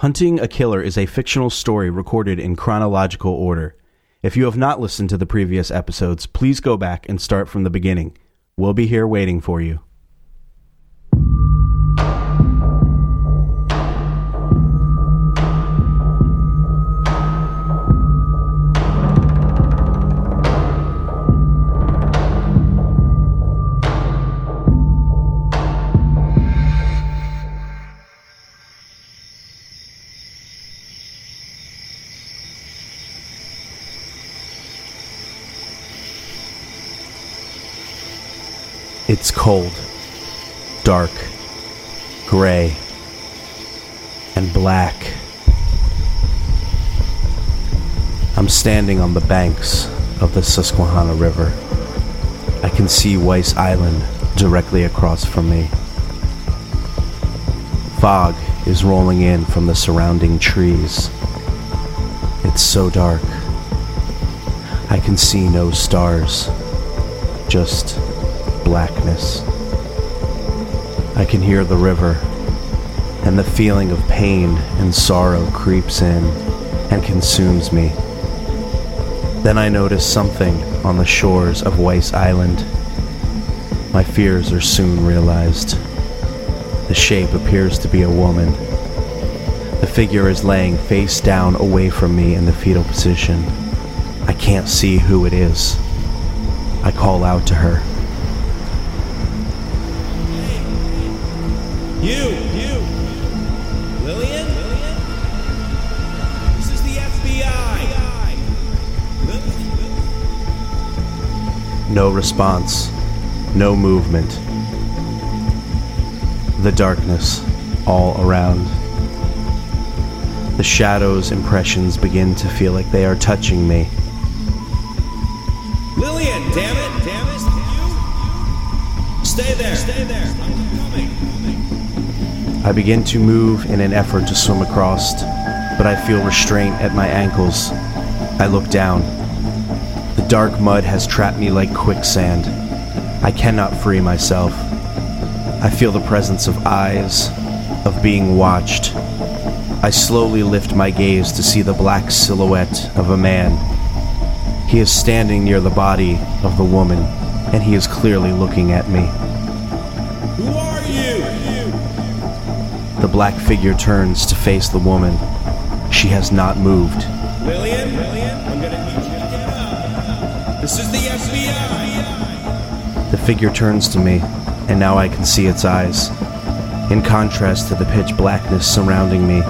Hunting a Killer is a fictional story recorded in chronological order. If you have not listened to the previous episodes, please go back and start from the beginning. We'll be here waiting for you. It's cold, dark, gray, and black. I'm standing on the banks of the Susquehanna River. I can see Weiss Island directly across from me. Fog is rolling in from the surrounding trees. It's so dark. I can see no stars, just blackness. I can hear the river, and the feeling of pain and sorrow creeps in and consumes me. Then I notice something on the shores of Weiss Island. My fears are soon realized. The shape appears to be a woman. The figure is laying face down away from me in the fetal position. I can't see who it is. I call out to her. You, you, Lillian? This is the FBI. No response. No movement. The darkness all around. The shadows' impressions begin to feel like they are touching me. Lillian, damn it, damn it, you? Stay there, stay there. I begin to move in an effort to swim across, but I feel restraint at my ankles. I look down. The dark mud has trapped me like quicksand. I cannot free myself. I feel the presence of eyes, of being watched. I slowly lift my gaze to see the black silhouette of a man. He is standing near the body of the woman, and he is clearly looking at me. Who are you? The black figure turns to face the woman. She has not moved. Lillian, Lillian, I'm gonna need you to get up. This is the FBI. The figure turns to me, and now I can see its eyes. In contrast to the pitch blackness surrounding me,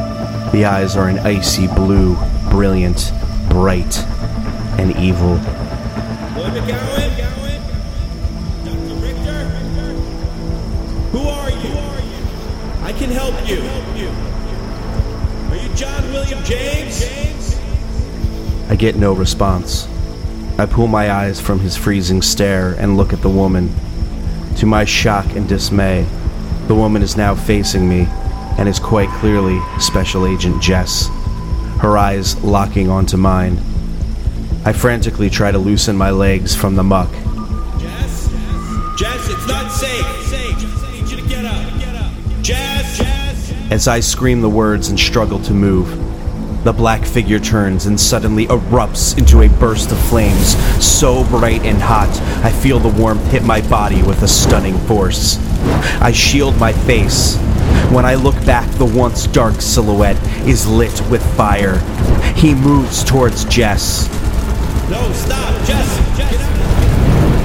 the eyes are an icy blue, brilliant, bright, and evil. I get no response. I pull my eyes from his freezing stare and look at the woman. To my shock and dismay, the woman is now facing me and is quite clearly Special Agent Jess, her eyes locking onto mine. I frantically try to loosen my legs from the muck. Jess? Jess, it's not safe. Safe. I need you to get up. Get up. Jess? Jess? As I scream the words and struggle to move, the black figure turns and suddenly erupts into a burst of flames so bright and hot, I feel the warmth hit my body with a stunning force. I shield my face. When I look back, the once dark silhouette is lit with fire. He moves towards Jess. No, stop. Jess. Jess.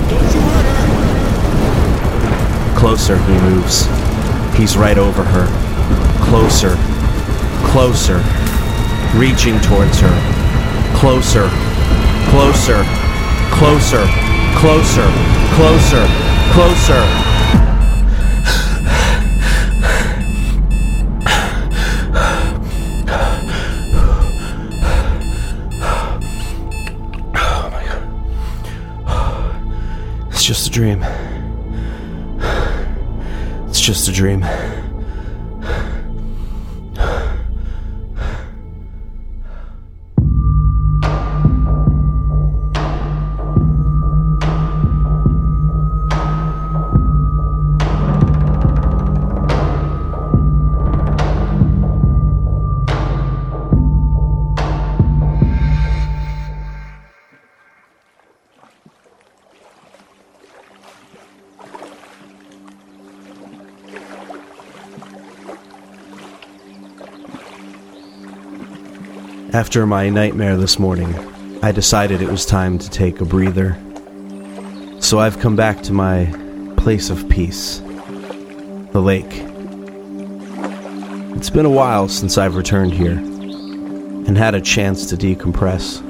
Don't you hurt her. Closer he moves. He's right over her. Closer. Closer. Reaching towards her. Closer. Closer. Closer. Closer. Closer. Closer. It's just a dream. It's just a dream. After my nightmare this morning, I decided it was time to take a breather. So I've come back to my place of peace the lake. It's been a while since I've returned here and had a chance to decompress.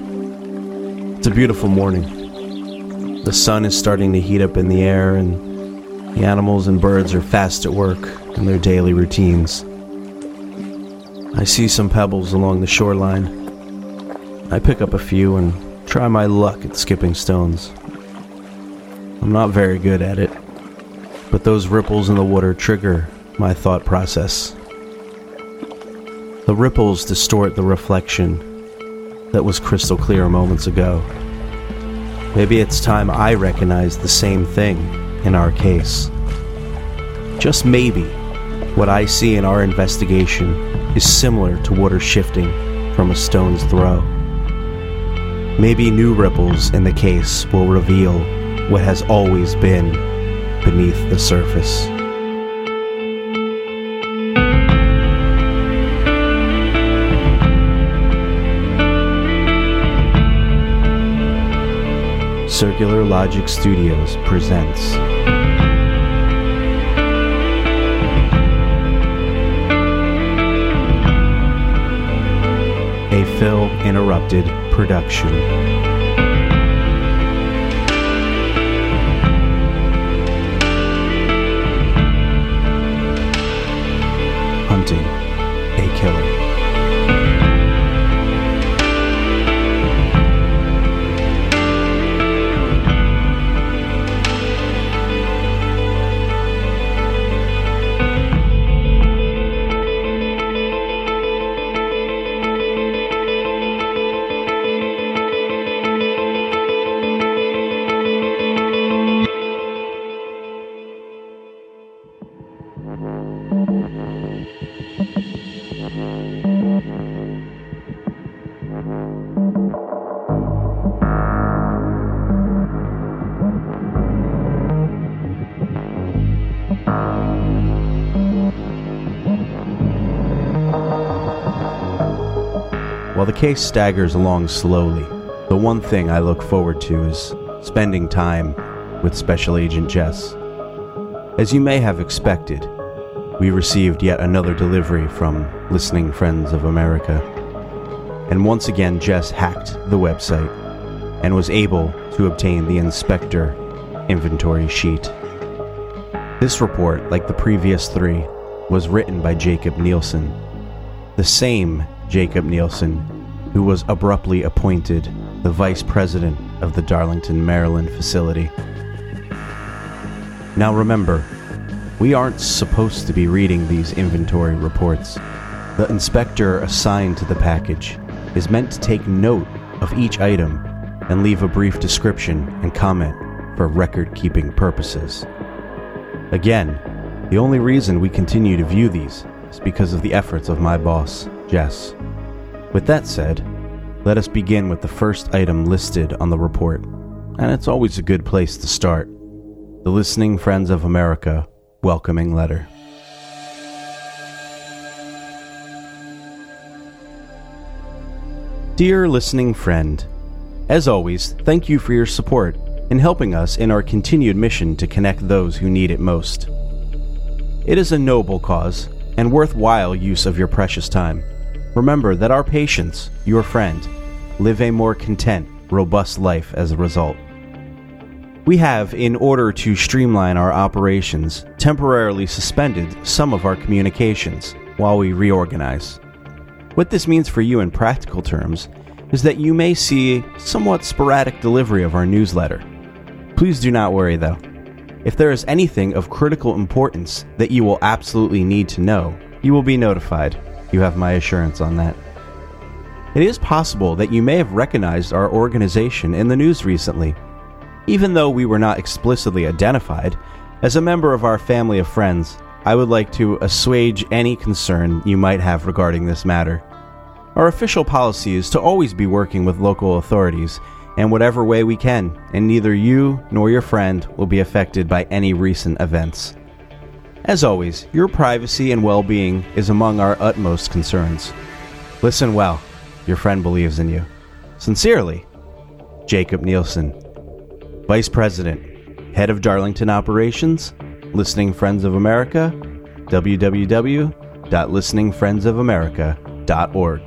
It's a beautiful morning. The sun is starting to heat up in the air, and the animals and birds are fast at work in their daily routines. I see some pebbles along the shoreline. I pick up a few and try my luck at skipping stones. I'm not very good at it, but those ripples in the water trigger my thought process. The ripples distort the reflection that was crystal clear moments ago. Maybe it's time I recognize the same thing in our case. Just maybe what I see in our investigation is similar to water shifting from a stone's throw. Maybe new ripples in the case will reveal what has always been beneath the surface. Circular Logic Studios presents. Phil Interrupted production. The case staggers along slowly, the one thing I look forward to is spending time with Special Agent Jess. As you may have expected, we received yet another delivery from Listening Friends of America. And once again, Jess hacked the website and was able to obtain the inspector inventory sheet. This report, like the previous three, was written by Jacob Nielsen, the same Jacob Nielsen who was abruptly appointed the vice president of the Darlington, Maryland facility. Now remember, we aren't supposed to be reading these inventory reports. The inspector assigned to the package is meant to take note of each item and leave a brief description and comment for record keeping purposes. Again, the only reason we continue to view these is because of the efforts of my boss, Jess. With that said, let us begin with the first item listed on the report, and it's always a good place to start the Listening Friends of America welcoming letter. Dear listening friend, as always, thank you for your support in helping us in our continued mission to connect those who need it most. It is a noble cause and worthwhile use of your precious time. Remember that our patients, your friend, live a more content, robust life as a result. We have, in order to streamline our operations, temporarily suspended some of our communications while we reorganize. What this means for you in practical terms is that you may see somewhat sporadic delivery of our newsletter. Please do not worry though. If there is anything of critical importance that you will absolutely need to know, you will be notified. You have my assurance on that. It is possible that you may have recognized our organization in the news recently. Even though we were not explicitly identified, as a member of our family of friends, I would like to assuage any concern you might have regarding this matter. Our official policy is to always be working with local authorities in whatever way we can, and neither you nor your friend will be affected by any recent events. As always, your privacy and well being is among our utmost concerns. Listen well, your friend believes in you. Sincerely, Jacob Nielsen, Vice President, Head of Darlington Operations, Listening Friends of America, www.listeningfriendsofamerica.org.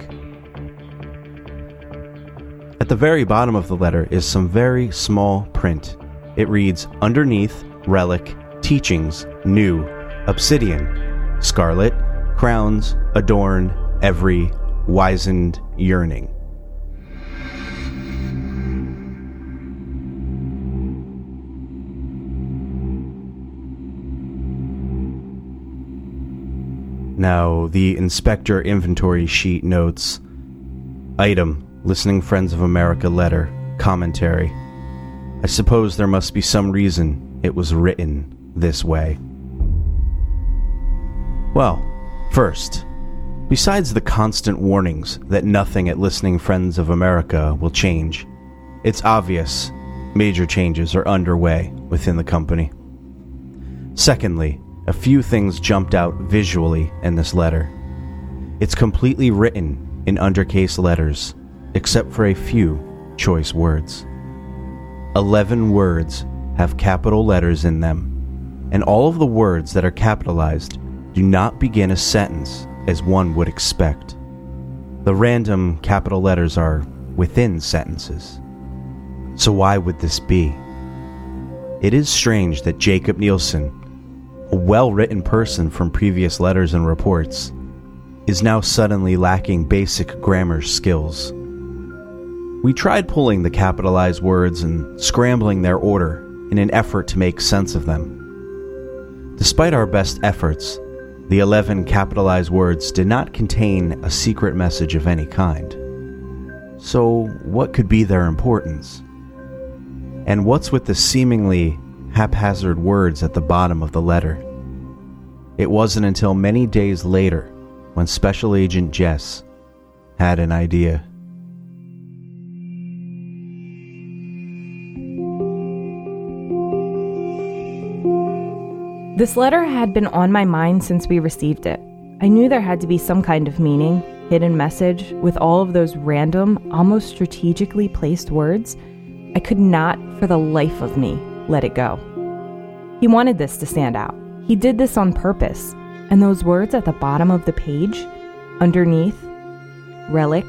At the very bottom of the letter is some very small print. It reads Underneath, Relic, Teachings, New, Obsidian, Scarlet, Crowns, Adorn, Every, Wizened, Yearning. Now, the inspector inventory sheet notes Item Listening Friends of America letter, commentary. I suppose there must be some reason it was written this way. Well, first, besides the constant warnings that nothing at Listening Friends of America will change, it's obvious major changes are underway within the company. Secondly, a few things jumped out visually in this letter. It's completely written in undercase letters, except for a few choice words. Eleven words have capital letters in them, and all of the words that are capitalized do not begin a sentence as one would expect. The random capital letters are within sentences. So, why would this be? It is strange that Jacob Nielsen a well written person from previous letters and reports, is now suddenly lacking basic grammar skills. We tried pulling the capitalized words and scrambling their order in an effort to make sense of them. Despite our best efforts, the 11 capitalized words did not contain a secret message of any kind. So, what could be their importance? And what's with the seemingly haphazard words at the bottom of the letter. It wasn't until many days later when Special Agent Jess had an idea. This letter had been on my mind since we received it. I knew there had to be some kind of meaning, hidden message, with all of those random, almost strategically placed words. I could not, for the life of me, let it go. He wanted this to stand out. He did this on purpose, and those words at the bottom of the page, underneath, relic,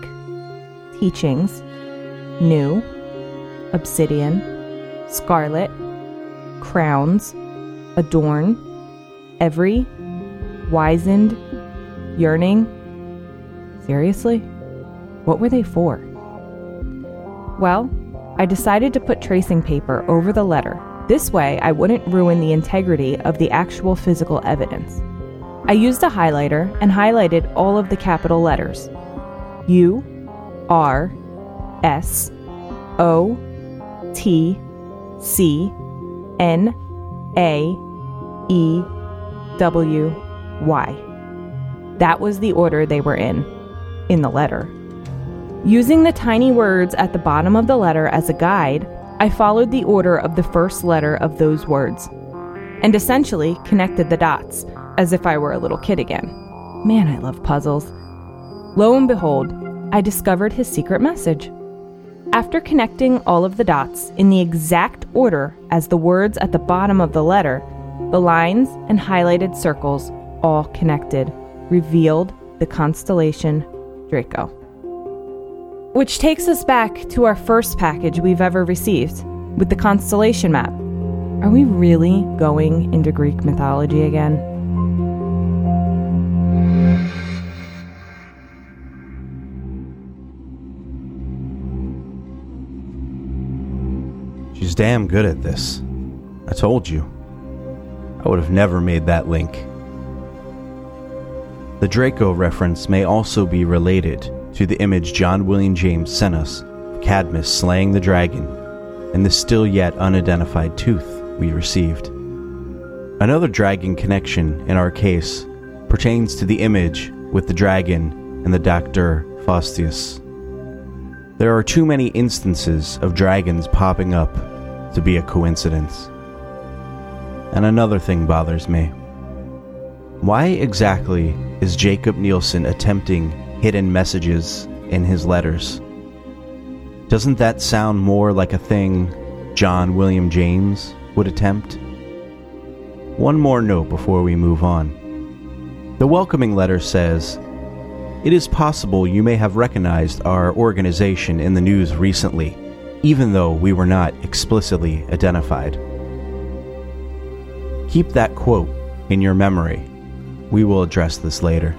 teachings, new, obsidian, scarlet, crowns, adorn, every, wizened, yearning. Seriously? What were they for? Well, I decided to put tracing paper over the letter this way, I wouldn't ruin the integrity of the actual physical evidence. I used a highlighter and highlighted all of the capital letters U, R, S, O, T, C, N, A, E, W, Y. That was the order they were in, in the letter. Using the tiny words at the bottom of the letter as a guide, I followed the order of the first letter of those words and essentially connected the dots as if I were a little kid again. Man, I love puzzles. Lo and behold, I discovered his secret message. After connecting all of the dots in the exact order as the words at the bottom of the letter, the lines and highlighted circles all connected, revealed the constellation Draco. Which takes us back to our first package we've ever received with the constellation map. Are we really going into Greek mythology again? She's damn good at this. I told you. I would have never made that link. The Draco reference may also be related to the image John William James sent us of Cadmus slaying the dragon and the still yet unidentified tooth we received. Another dragon connection in our case pertains to the image with the dragon and the Dr. Faustus. There are too many instances of dragons popping up to be a coincidence. And another thing bothers me. Why exactly is Jacob Nielsen attempting hidden messages in his letters. Doesn't that sound more like a thing John William James would attempt? One more note before we move on. The welcoming letter says, It is possible you may have recognized our organization in the news recently, even though we were not explicitly identified. Keep that quote in your memory. We will address this later.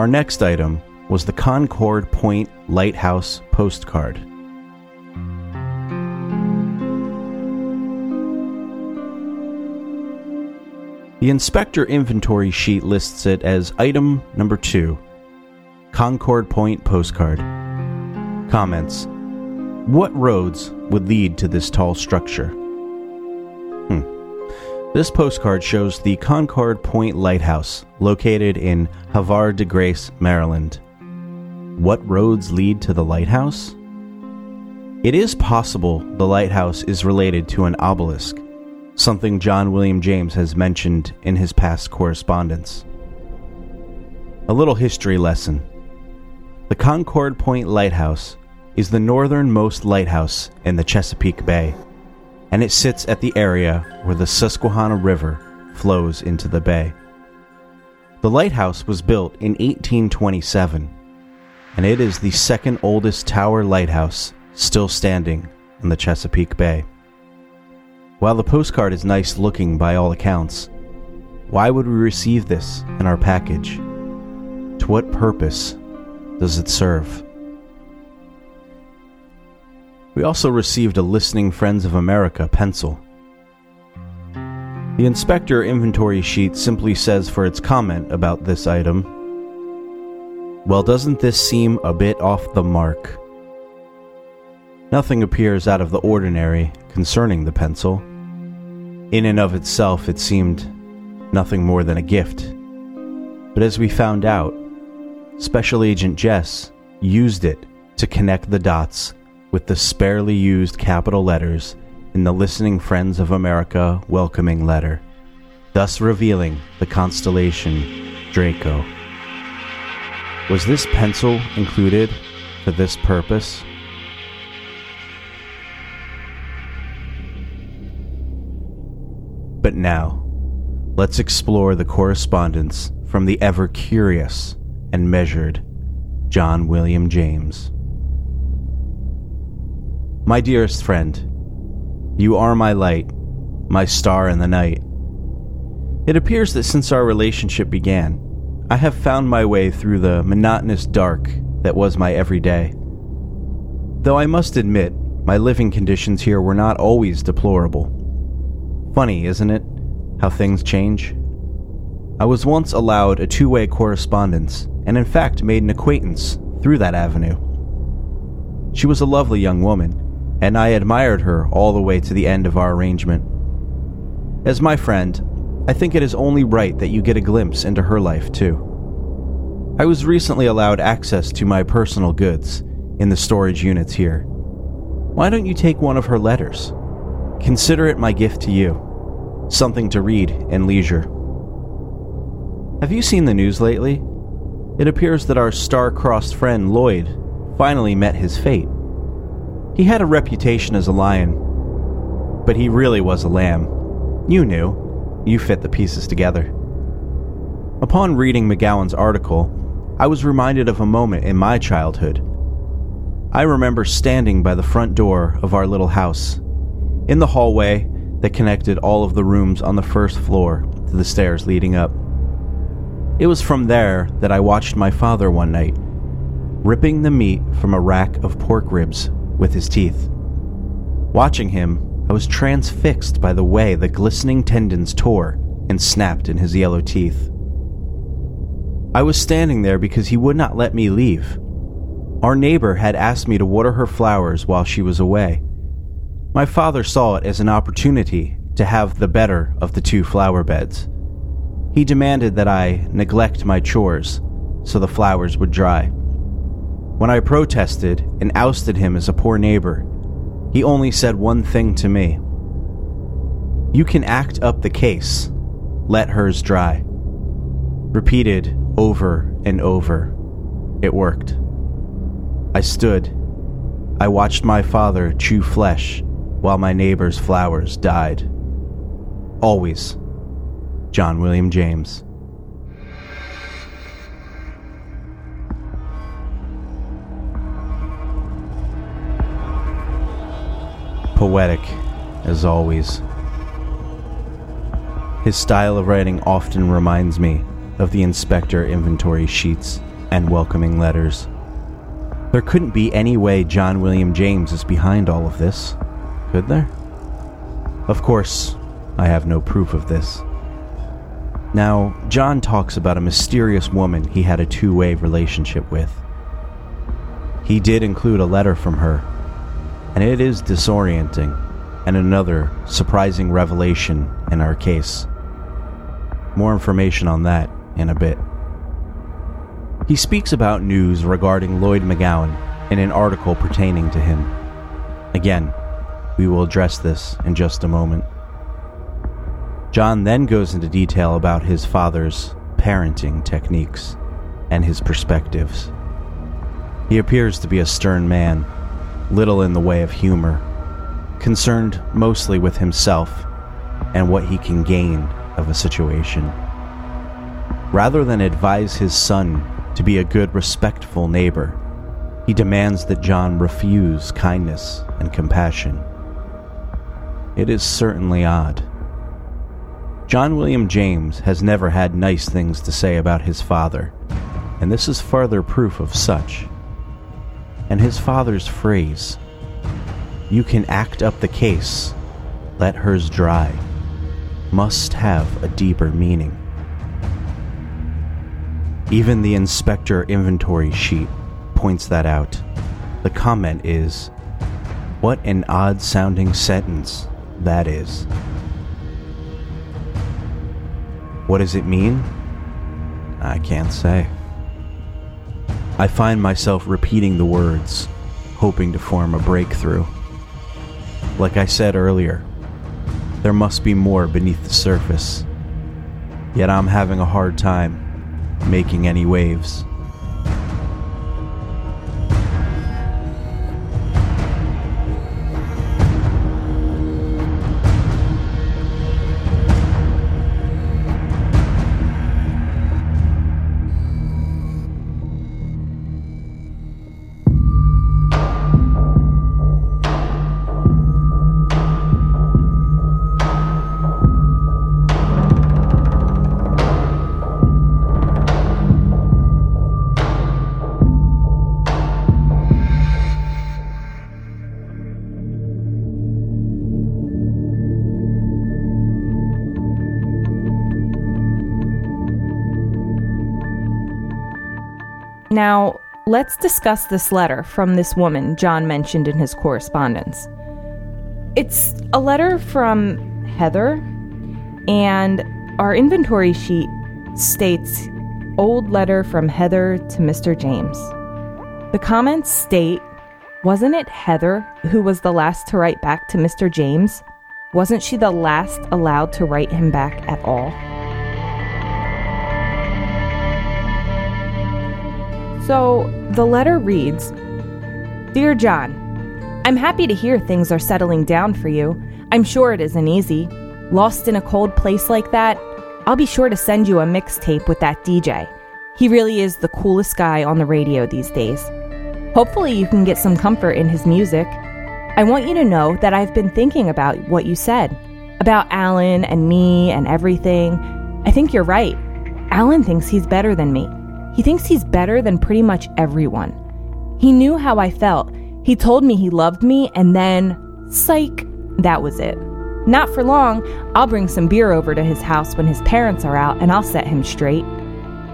Our next item was the Concord Point Lighthouse postcard. The inspector inventory sheet lists it as item number two Concord Point postcard. Comments What roads would lead to this tall structure? This postcard shows the Concord Point Lighthouse, located in Havre de Grace, Maryland. What roads lead to the lighthouse? It is possible the lighthouse is related to an obelisk, something John William James has mentioned in his past correspondence. A little history lesson. The Concord Point Lighthouse is the northernmost lighthouse in the Chesapeake Bay, and it sits at the area where the Susquehanna River flows into the bay. The lighthouse was built in 1827, and it is the second oldest tower lighthouse still standing in the Chesapeake Bay. While the postcard is nice looking by all accounts, why would we receive this in our package? To what purpose does it serve? We also received a Listening Friends of America pencil. The inspector inventory sheet simply says for its comment about this item Well, doesn't this seem a bit off the mark? Nothing appears out of the ordinary concerning the pencil. In and of itself, it seemed nothing more than a gift. But as we found out, Special Agent Jess used it to connect the dots with the sparely used capital letters in the Listening Friends of America welcoming letter, thus revealing the constellation Draco. Was this pencil included for this purpose? But now, let's explore the correspondence from the ever curious and measured John William James. My dearest friend, you are my light, my star in the night. It appears that since our relationship began, I have found my way through the monotonous dark that was my everyday. Though I must admit, my living conditions here were not always deplorable. Funny, isn't it, how things change? I was once allowed a two way correspondence, and in fact made an acquaintance through that avenue. She was a lovely young woman, and I admired her all the way to the end of our arrangement. As my friend, I think it is only right that you get a glimpse into her life, too. I was recently allowed access to my personal goods in the storage units here. Why don't you take one of her letters? Consider it my gift to you. Something to read in leisure. Have you seen the news lately? It appears that our star-crossed friend Lloyd finally met his fate. He had a reputation as a lion, but he really was a lamb. You knew. You fit the pieces together. Upon reading McGowan's article, I was reminded of a moment in my childhood. I remember standing by the front door of our little house, in the hallway that connected all of the rooms on the first floor to the stairs leading up. It was from there that I watched my father one night, ripping the meat from a rack of pork ribs with his teeth. Watching him, I was transfixed by the way the glistening tendons tore and snapped in his yellow teeth. I was standing there because he would not let me leave. Our neighbor had asked me to water her flowers while she was away. My father saw it as an opportunity to have the better of the two flower beds. He demanded that I neglect my chores so the flowers would dry. When I protested and ousted him as a poor neighbor, he only said one thing to me You can act up the case, let hers dry. Repeated over and over, it worked. I stood. I watched my father chew flesh while my neighbor's flowers died. Always, John William James. Poetic, as always. His style of writing often reminds me of the inspector inventory sheets and welcoming letters. There couldn't be any way John William James is behind all of this, could there? Of course, I have no proof of this. Now, John talks about a mysterious woman he had a two way relationship with. He did include a letter from her, and it is disorienting and another surprising revelation in our case. More information on that in a bit. He speaks about news regarding Lloyd McGowan in an article pertaining to him. Again, we will address this in just a moment. John then goes into detail about his father's parenting techniques and his perspectives. He appears to be a stern man, little in the way of humor, concerned mostly with himself and what he can gain of a situation. Rather than advise his son to be a good, respectful neighbor, he demands that John refuse kindness and compassion. It is certainly odd. John William James has never had nice things to say about his father, and this is further proof of such. And his father's phrase, You can act up the case, let hers dry, must have a deeper meaning. Even the inspector inventory sheet points that out. The comment is, What an odd sounding sentence that is. What does it mean? I can't say. I find myself repeating the words, hoping to form a breakthrough. Like I said earlier, there must be more beneath the surface. Yet I'm having a hard time making any waves. Now, let's discuss this letter from this woman John mentioned in his correspondence. It's a letter from Heather, and our inventory sheet states Old letter from Heather to Mr. James. The comments state Wasn't it Heather who was the last to write back to Mr. James? Wasn't she the last allowed to write him back at all? So the letter reads Dear John, I'm happy to hear things are settling down for you. I'm sure it isn't easy. Lost in a cold place like that, I'll be sure to send you a mixtape with that DJ. He really is the coolest guy on the radio these days. Hopefully, you can get some comfort in his music. I want you to know that I've been thinking about what you said about Alan and me and everything. I think you're right. Alan thinks he's better than me. He thinks he's better than pretty much everyone. He knew how I felt. He told me he loved me, and then, psych, that was it. Not for long, I'll bring some beer over to his house when his parents are out and I'll set him straight.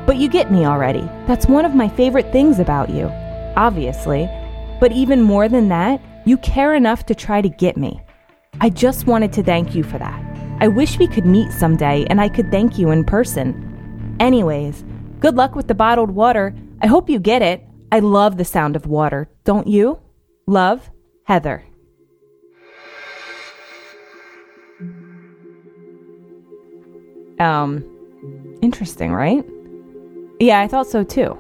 But you get me already. That's one of my favorite things about you, obviously. But even more than that, you care enough to try to get me. I just wanted to thank you for that. I wish we could meet someday and I could thank you in person. Anyways, good luck with the bottled water. I hope you get it. I love the sound of water, don't you? Love, Heather. Um, interesting, right? Yeah, I thought so too.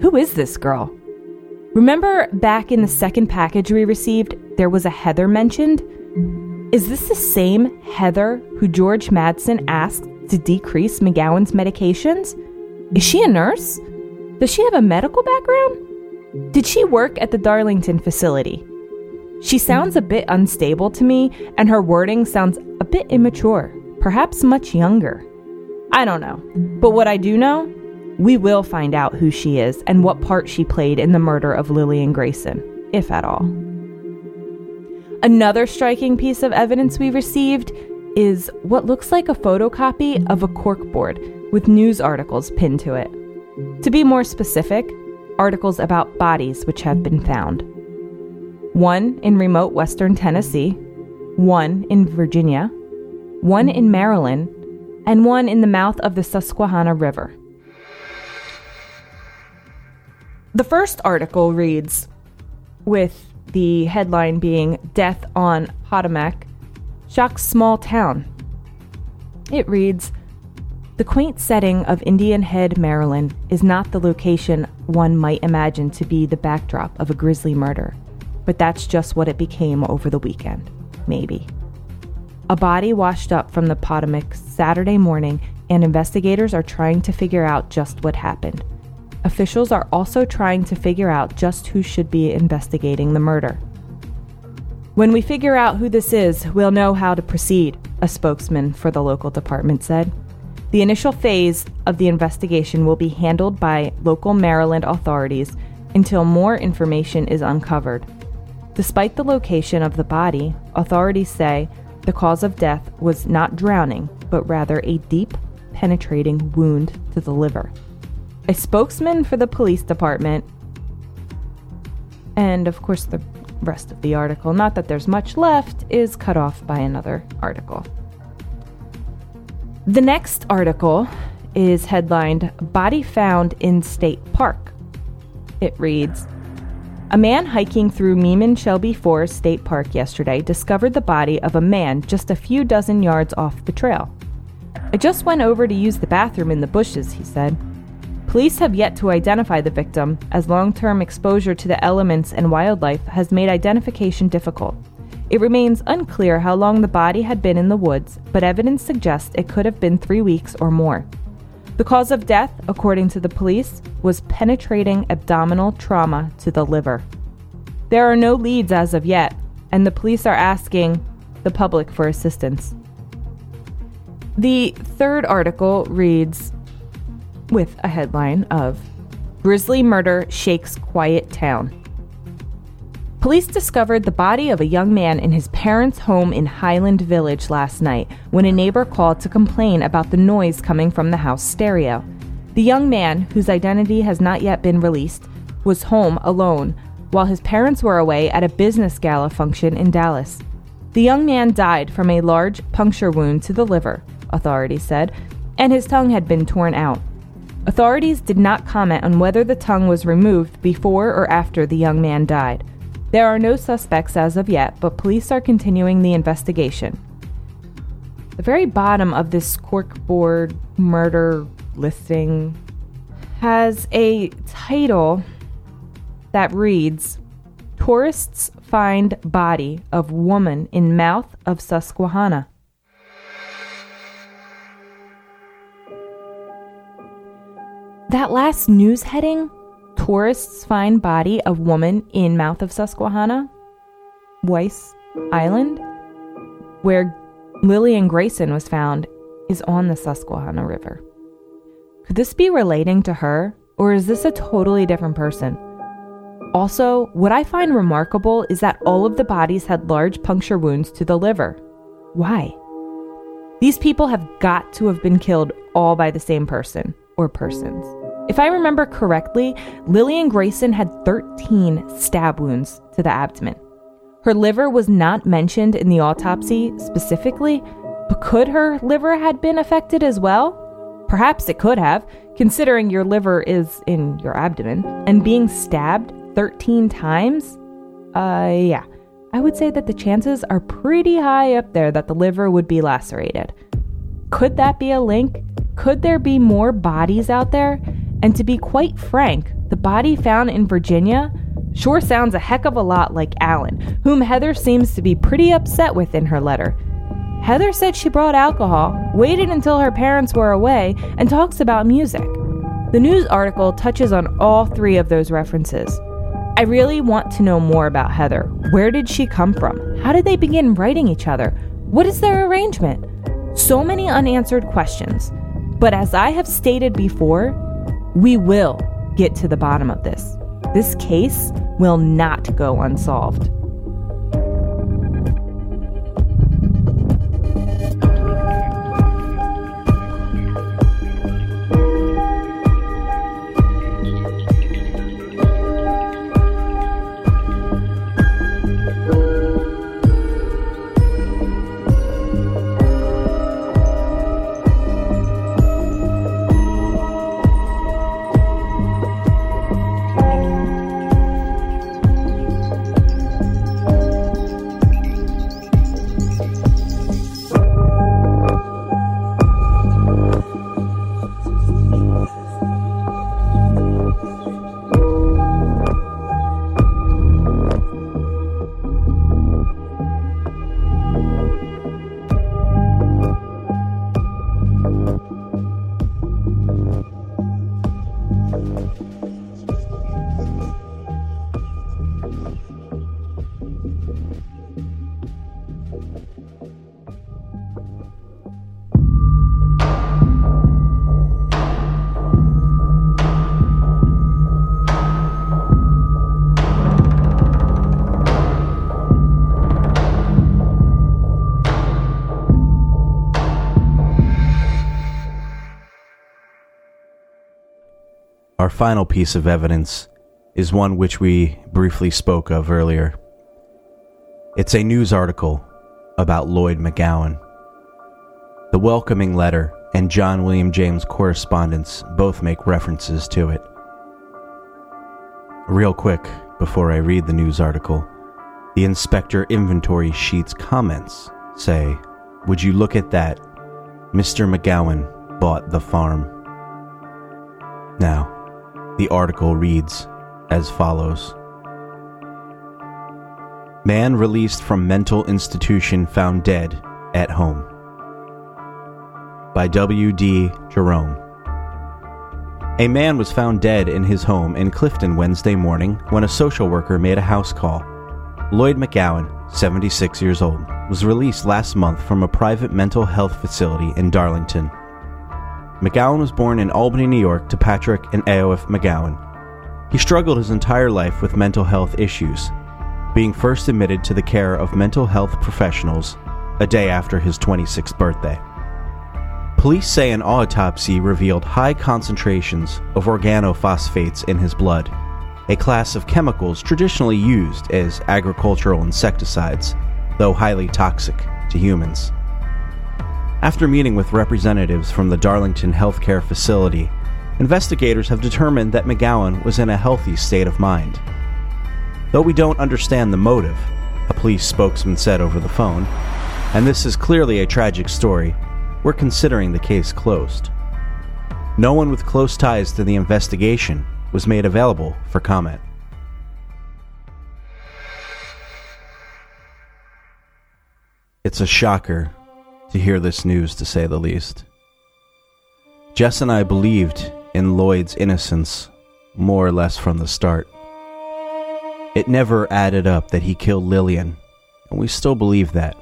Who is this girl? Remember back in the second package we received, there was a Heather mentioned? Is this the same Heather who George Madsen asked to decrease McGowan's medications? Is she a nurse? Does she have a medical background? Did she work at the Darlington facility? She sounds a bit unstable to me, and her wording sounds a bit immature perhaps much younger. I don't know. But what I do know, we will find out who she is and what part she played in the murder of Lillian Grayson, if at all. Another striking piece of evidence we received is what looks like a photocopy of a corkboard with news articles pinned to it. To be more specific, articles about bodies which have been found. One in remote western Tennessee, one in Virginia, one in Maryland, and one in the mouth of the Susquehanna River. The first article reads, with the headline being Death on Potomac Shocks Small Town. It reads, the quaint setting of Indian Head, Maryland, is not the location one might imagine to be the backdrop of a grisly murder, but that's just what it became over the weekend. Maybe. A body washed up from the Potomac Saturday morning, and investigators are trying to figure out just what happened. Officials are also trying to figure out just who should be investigating the murder. When we figure out who this is, we'll know how to proceed, a spokesman for the local department said. The initial phase of the investigation will be handled by local Maryland authorities until more information is uncovered. Despite the location of the body, authorities say the cause of death was not drowning, but rather a deep, penetrating wound to the liver. A spokesman for the police department, and of course, the rest of the article, not that there's much left, is cut off by another article. The next article is headlined Body Found in State Park. It reads a man hiking through Meeman Shelby Forest State Park yesterday discovered the body of a man just a few dozen yards off the trail. I just went over to use the bathroom in the bushes, he said. Police have yet to identify the victim, as long term exposure to the elements and wildlife has made identification difficult. It remains unclear how long the body had been in the woods, but evidence suggests it could have been three weeks or more. The cause of death, according to the police, was penetrating abdominal trauma to the liver. There are no leads as of yet, and the police are asking the public for assistance. The third article reads with a headline of Grisly Murder Shakes Quiet Town. Police discovered the body of a young man in his parents' home in Highland Village last night when a neighbor called to complain about the noise coming from the house stereo. The young man, whose identity has not yet been released, was home alone while his parents were away at a business gala function in Dallas. The young man died from a large puncture wound to the liver, authorities said, and his tongue had been torn out. Authorities did not comment on whether the tongue was removed before or after the young man died. There are no suspects as of yet, but police are continuing the investigation. The very bottom of this corkboard murder listing has a title that reads Tourists find body of woman in mouth of Susquehanna. that last news heading tourists find body of woman in mouth of Susquehanna, Weiss Island, where Lillian Grayson was found, is on the Susquehanna River. Could this be relating to her, or is this a totally different person? Also, what I find remarkable is that all of the bodies had large puncture wounds to the liver. Why? These people have got to have been killed all by the same person or persons. If I remember correctly, Lillian Grayson had 13 stab wounds to the abdomen. Her liver was not mentioned in the autopsy specifically, but could her liver had been affected as well? Perhaps it could have, considering your liver is in your abdomen and being stabbed 13 times? Uh, yeah. I would say that the chances are pretty high up there that the liver would be lacerated. Could that be a link? Could there be more bodies out there? And to be quite frank, the body found in Virginia sure sounds a heck of a lot like Alan, whom Heather seems to be pretty upset with in her letter. Heather said she brought alcohol, waited until her parents were away, and talks about music. The news article touches on all three of those references. I really want to know more about Heather. Where did she come from? How did they begin writing each other? What is their arrangement? So many unanswered questions. But as I have stated before, we will get to the bottom of this. This case will not go unsolved. Our final piece of evidence is one which we briefly spoke of earlier. It's a news article about Lloyd McGowan. The welcoming letter and John William James correspondence both make references to it. Real quick, before I read the news article, the inspector inventory sheet's comments say, Would you look at that? Mr. McGowan bought the farm. Now, the article reads as follows Man released from mental institution found dead at home. By W. D. Jerome. A man was found dead in his home in Clifton Wednesday morning when a social worker made a house call. Lloyd McGowan, 76 years old, was released last month from a private mental health facility in Darlington. McGowan was born in Albany, New York to Patrick and Aoife McGowan. He struggled his entire life with mental health issues, being first admitted to the care of mental health professionals a day after his 26th birthday. Police say an autopsy revealed high concentrations of organophosphates in his blood, a class of chemicals traditionally used as agricultural insecticides, though highly toxic to humans. After meeting with representatives from the Darlington Healthcare Facility, investigators have determined that McGowan was in a healthy state of mind. Though we don't understand the motive, a police spokesman said over the phone, and this is clearly a tragic story, we're considering the case closed. No one with close ties to the investigation was made available for comment. It's a shocker to hear this news, to say the least. Jess and I believed in Lloyd's innocence, more or less from the start. It never added up that he killed Lillian, and we still believe that.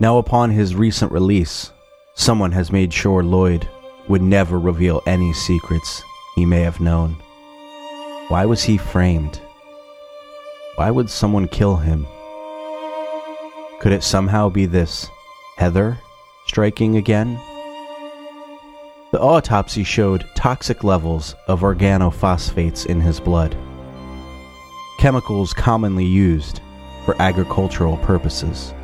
Now, upon his recent release, someone has made sure Lloyd would never reveal any secrets he may have known. Why was he framed? Why would someone kill him? Could it somehow be this Heather striking again? The autopsy showed toxic levels of organophosphates in his blood, chemicals commonly used for agricultural purposes.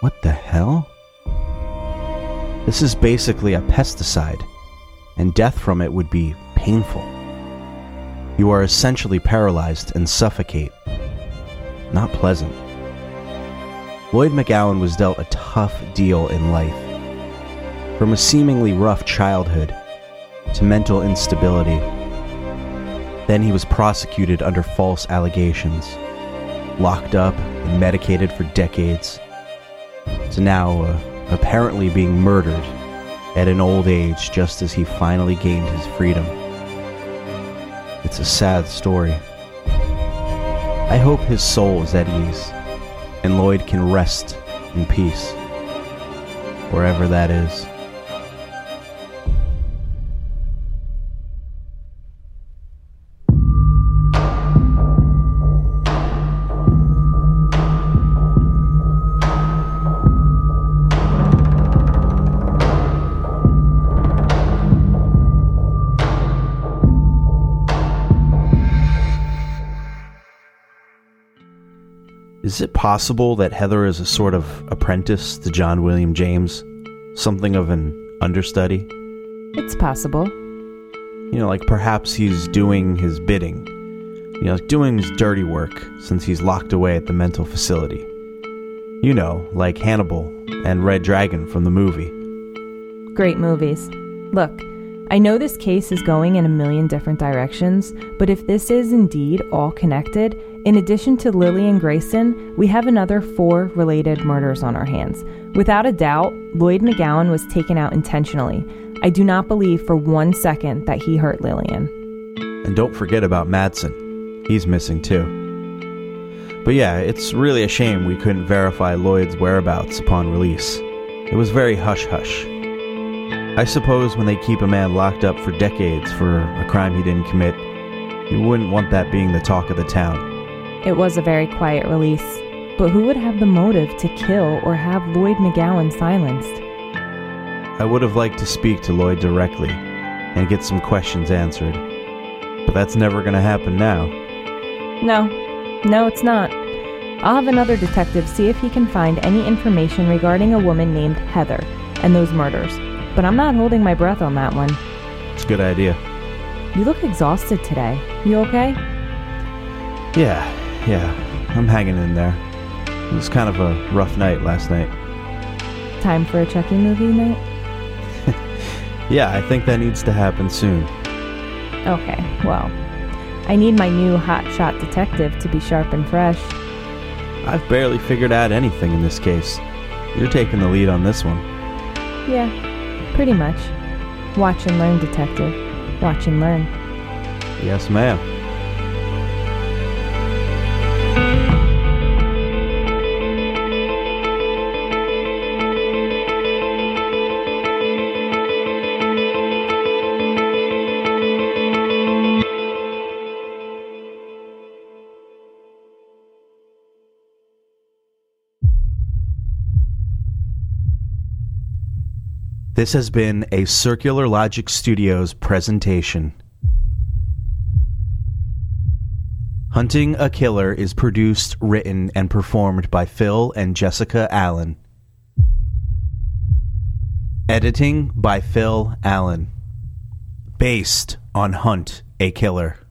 What the hell? This is basically a pesticide, and death from it would be painful. You are essentially paralyzed and suffocate. Not pleasant. Lloyd McGowan was dealt a tough deal in life. From a seemingly rough childhood to mental instability. Then he was prosecuted under false allegations, locked up and medicated for decades, to now uh, apparently being murdered at an old age just as he finally gained his freedom. It's a sad story. I hope his soul is at ease and Lloyd can rest in peace, wherever that is. Possible that Heather is a sort of apprentice to John William James? Something of an understudy? It's possible. You know, like perhaps he's doing his bidding. You know, like doing his dirty work since he's locked away at the mental facility. You know, like Hannibal and Red Dragon from the movie. Great movies. Look, I know this case is going in a million different directions, but if this is indeed all connected, in addition to Lillian Grayson, we have another four related murders on our hands. Without a doubt, Lloyd McGowan was taken out intentionally. I do not believe for one second that he hurt Lillian. And don't forget about Madsen. He's missing too. But yeah, it's really a shame we couldn't verify Lloyd's whereabouts upon release. It was very hush hush. I suppose when they keep a man locked up for decades for a crime he didn't commit, you wouldn't want that being the talk of the town. It was a very quiet release, but who would have the motive to kill or have Lloyd McGowan silenced? I would have liked to speak to Lloyd directly and get some questions answered, but that's never going to happen now. No, no, it's not. I'll have another detective see if he can find any information regarding a woman named Heather and those murders, but I'm not holding my breath on that one. It's a good idea. You look exhausted today. You okay? Yeah, yeah, I'm hanging in there. It was kind of a rough night last night. Time for a Chucky movie night? Yeah, I think that needs to happen soon. Okay, well, I need my new hotshot detective to be sharp and fresh. I've barely figured out anything in this case. You're taking the lead on this one. Yeah, pretty much. Watch and learn, detective. Watch and learn. Yes, ma'am. This has been a Circular Logic Studios presentation. Hunting a Killer is produced, written, and performed by Phil and Jessica Allen. Editing by Phil Allen. Based on Hunt a Killer.